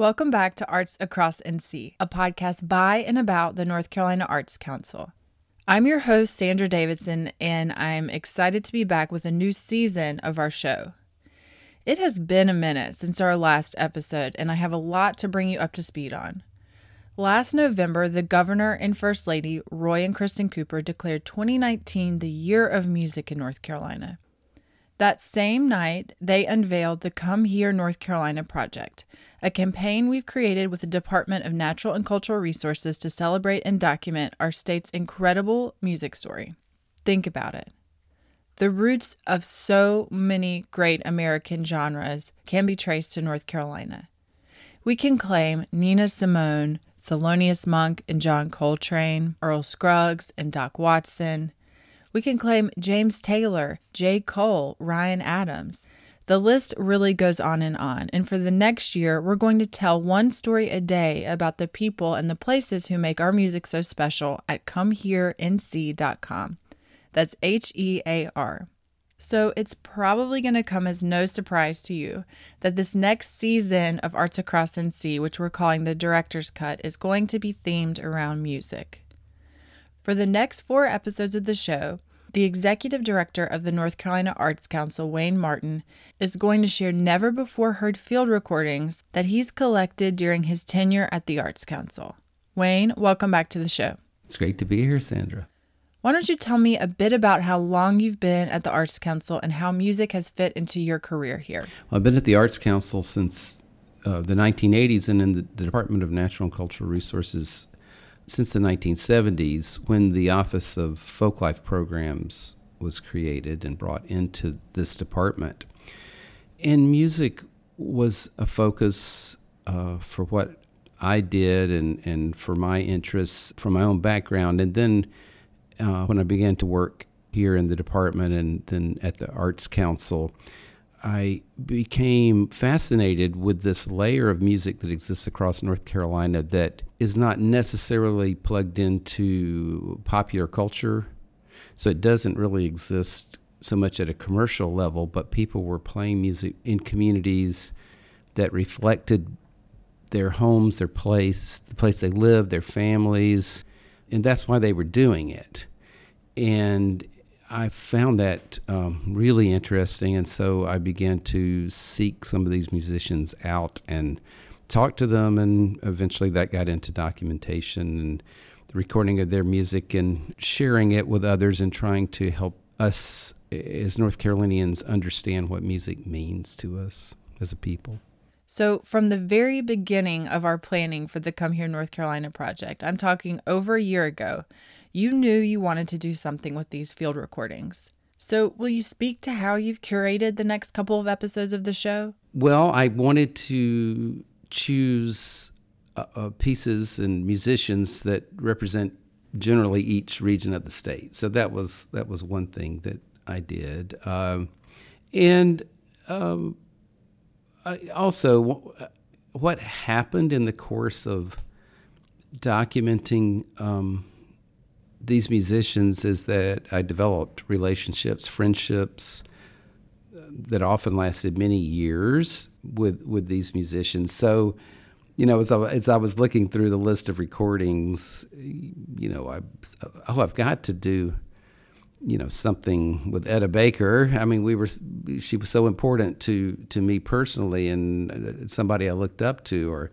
Welcome back to Arts Across NC, a podcast by and about the North Carolina Arts Council. I'm your host, Sandra Davidson, and I'm excited to be back with a new season of our show. It has been a minute since our last episode, and I have a lot to bring you up to speed on. Last November, the governor and First Lady, Roy and Kristin Cooper, declared 2019 the year of music in North Carolina. That same night, they unveiled the Come Hear North Carolina project, a campaign we've created with the Department of Natural and Cultural Resources to celebrate and document our state's incredible music story. Think about it. The roots of so many great American genres can be traced to North Carolina. We can claim Nina Simone, Thelonious Monk and John Coltrane, Earl Scruggs and Doc Watson. We can claim James Taylor, J. Cole, Ryan Adams. The list really goes on and on. And for the next year, we're going to tell one story a day about the people and the places who make our music so special at comehearnc.com. That's H E A R. So it's probably going to come as no surprise to you that this next season of Arts Across NC, which we're calling the Director's Cut, is going to be themed around music. For the next four episodes of the show, the executive director of the North Carolina Arts Council, Wayne Martin, is going to share never before heard field recordings that he's collected during his tenure at the Arts Council. Wayne, welcome back to the show. It's great to be here, Sandra. Why don't you tell me a bit about how long you've been at the Arts Council and how music has fit into your career here? Well, I've been at the Arts Council since uh, the 1980s and in the, the Department of Natural and Cultural Resources since the 1970s when the Office of Folklife Programs was created and brought into this department. And music was a focus uh, for what I did and, and for my interests from my own background. And then uh, when I began to work here in the department and then at the Arts Council, I became fascinated with this layer of music that exists across North Carolina that is not necessarily plugged into popular culture. So it doesn't really exist so much at a commercial level, but people were playing music in communities that reflected their homes, their place, the place they lived, their families, and that's why they were doing it. And I found that um, really interesting, and so I began to seek some of these musicians out and talk to them, and eventually that got into documentation and the recording of their music and sharing it with others and trying to help us as North Carolinians understand what music means to us as a people. So, from the very beginning of our planning for the Come Hear North Carolina project, I'm talking over a year ago, you knew you wanted to do something with these field recordings. So, will you speak to how you've curated the next couple of episodes of the show? Well, I wanted to choose uh, uh, pieces and musicians that represent generally each region of the state. So that was that was one thing that I did, um, and um, also what happened in the course of documenting um, these musicians is that I developed relationships, friendships uh, that often lasted many years with with these musicians. So, you know, as I, as I was looking through the list of recordings, you know, I oh, I've got to do, you know, something with Etta Baker. I mean, we were she was so important to to me personally, and uh, somebody I looked up to, or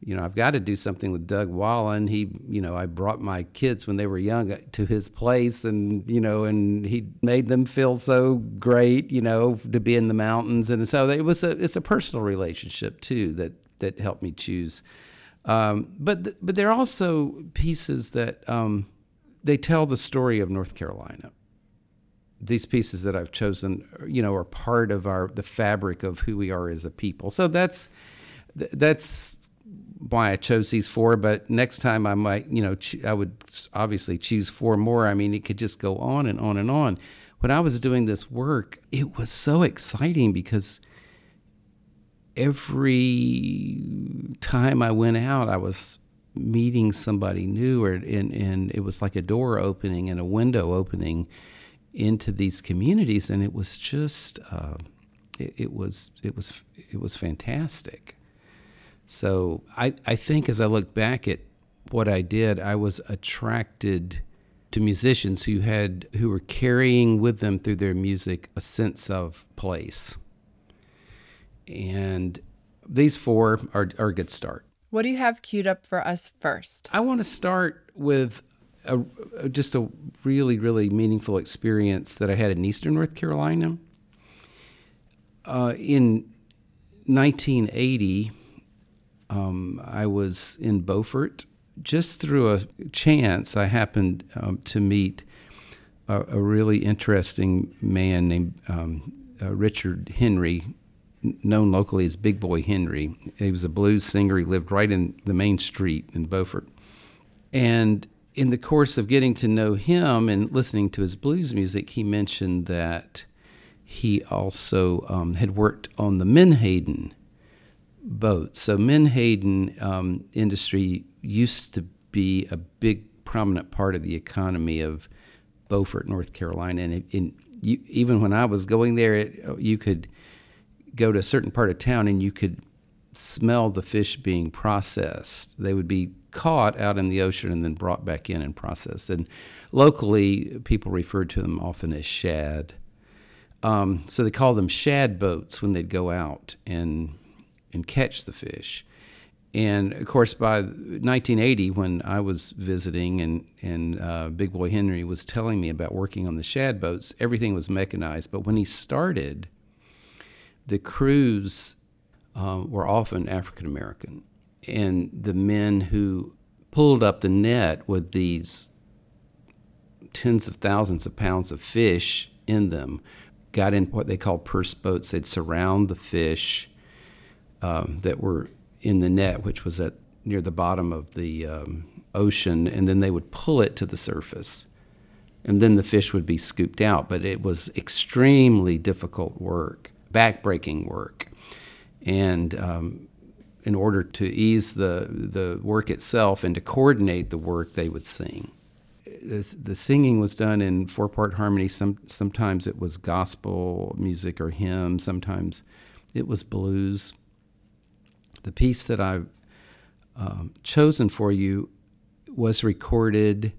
you know, I've got to do something with Doug Wallin. He, you know, I brought my kids when they were young to his place and, you know, and he made them feel so great, you know, to be in the mountains. And so it was a, it's a personal relationship too that, that helped me choose. Um, but, but there are also pieces that, um, they tell the story of North Carolina. These pieces that I've chosen, you know, are part of our, the fabric of who we are as a people. So that's, that's why I chose these four, but next time I might, you know, I would obviously choose four more. I mean, it could just go on and on and on. When I was doing this work, it was so exciting because every time I went out, I was meeting somebody new, or and, and it was like a door opening and a window opening into these communities, and it was just, uh, it, it was, it was, it was fantastic. So I, I think as I look back at what I did, I was attracted to musicians who had who were carrying with them through their music a sense of place. And these four are, are a good start. What do you have queued up for us first? I want to start with a, just a really, really meaningful experience that I had in Eastern North Carolina. Uh, in 1980, um, I was in Beaufort. Just through a chance, I happened um, to meet a, a, really interesting man named um, uh, Richard Henry, known locally as Big Boy Henry. He was a blues singer. He lived right in the main street in Beaufort. And in the course of getting to know him and listening to his blues music, he mentioned that he also um, had worked on the Menhaden boat. So Menhaden um, industry used to be a big prominent part of the economy of Beaufort, North Carolina, and you, even when I was going there, it, you could go to a certain part of town and you could smell the fish being processed. They would be caught out in the ocean and then brought back in and processed. And locally, people referred to them often as shad. Um, so they called them shad boats when they'd go out and and catch the fish. And of course, by 1980, when I was visiting and and uh, Big Boy Henry was telling me about working on the shad boats, everything was mechanized. But when he started, the crews um, were often African American, and the men who pulled up the net with these tens of thousands of pounds of fish in them got in what they call purse boats. They'd surround the fish um, that were in the net, which was at near the bottom of the um, ocean, and then they would pull it to the surface. And then the fish would be scooped out. But it was extremely difficult work, backbreaking work. And um, in order to ease the, the work itself and to coordinate the work, they would sing. The, the singing was done in four part harmony. Some, sometimes it was gospel music or hymn, sometimes it was blues. The piece that I've um, chosen for you was recorded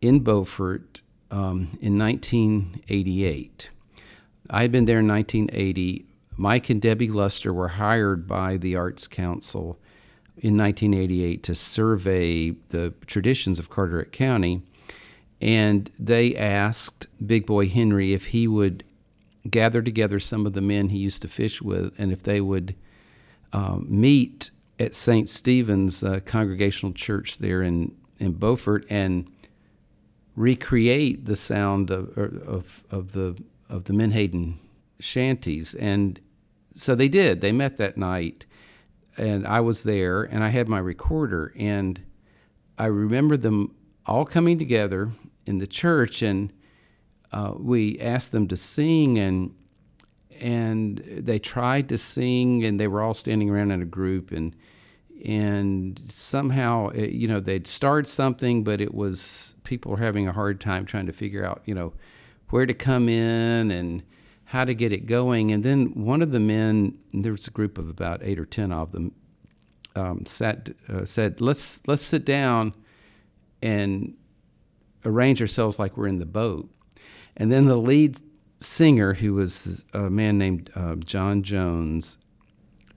in Beaufort um, in 1988. I had been there in 1980. Mike and Debbie Luster were hired by the Arts Council in 1988 to survey the traditions of Carteret County. And they asked Big Boy Henry if he would gather together some of the men he used to fish with and if they would um, meet at St. Stephen's uh, Congregational Church there in, in Beaufort and recreate the sound of, of, of the of the Menhaden shanties. And so they did. They met that night, and I was there, and I had my recorder, and I remember them all coming together in the church, and uh, we asked them to sing, and and they tried to sing and they were all standing around in a group and and somehow eh, you know they'd start something but it was people were having a hard time trying to figure out you know where to come in and how to get it going. And then one of the men there was a group of about eight or ten of them um, sat uh, said let's let's sit down and arrange ourselves like we're in the boat. And then the lead singer who was a man named uh, John Jones,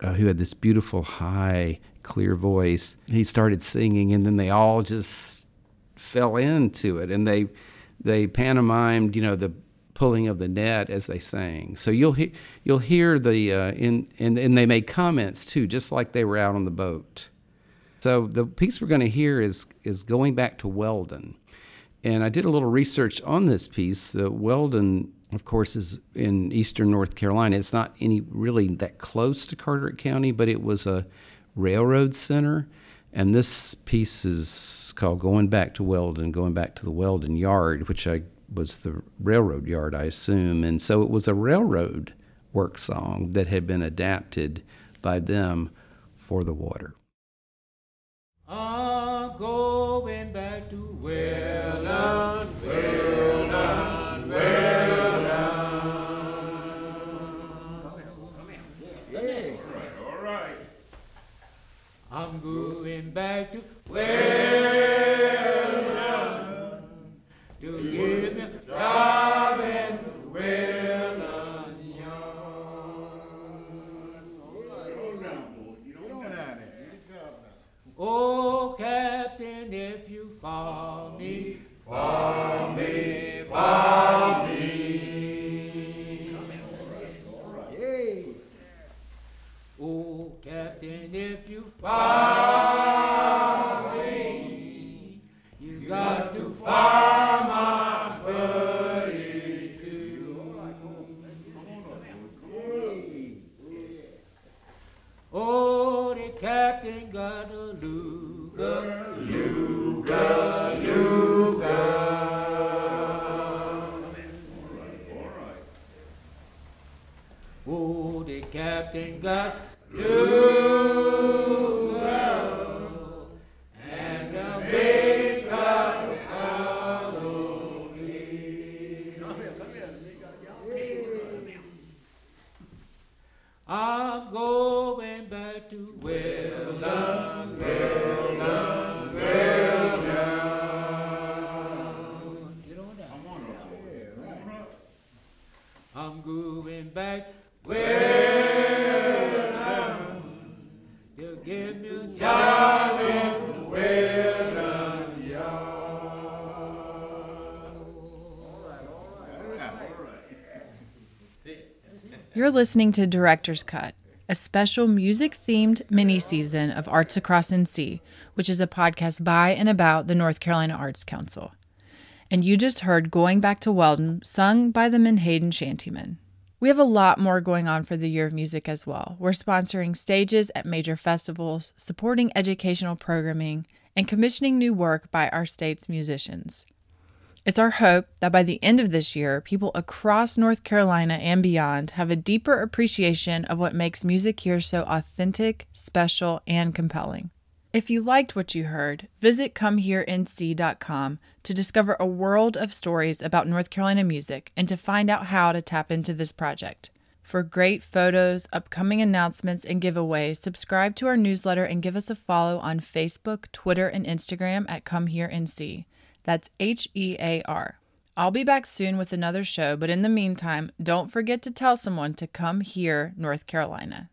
uh, who had this beautiful, high, clear voice. He started singing, and then they all just fell into it, and they they pantomimed, you know, the pulling of the net as they sang. So you'll hear you'll hear the uh, in and and they made comments too, just like they were out on the boat. So the piece we're going to hear is is going back to Weldon, and I did a little research on this piece. The Weldon of course, is in eastern North Carolina. It's not any really that close to Carteret County, but it was a railroad center. And this piece is called Going Back to Weldon, going back to the Weldon Yard, which I was the railroad yard, I assume. And so it was a railroad work song that had been adapted by them for the water. I'm going back to Weldon, I'm going back to well luga, luga, the captain got luga, and I'm going back to well You're listening to Director's Cut, a special music themed mini season of Arts Across NC, which is a podcast by and about the North Carolina Arts Council. And you just heard Going Back to Weldon, sung by the Menhaden Chanteymen. We have a lot more going on for the Year of Music as well. We're sponsoring stages at major festivals, supporting educational programming, and commissioning new work by our state's musicians. It's our hope that by the end of this year, people across North Carolina and beyond have a deeper appreciation of what makes music here so authentic, special, and compelling. If you liked what you heard, visit comehearnc.com to discover a world of stories about North Carolina music and to find out how to tap into this project. For great photos, upcoming announcements, and giveaways, subscribe to our newsletter and give us a follow on Facebook, Twitter, and Instagram at Come Hear NC. That's H E A R. I'll be back soon with another show, but in the meantime, don't forget to tell someone to come here, North Carolina.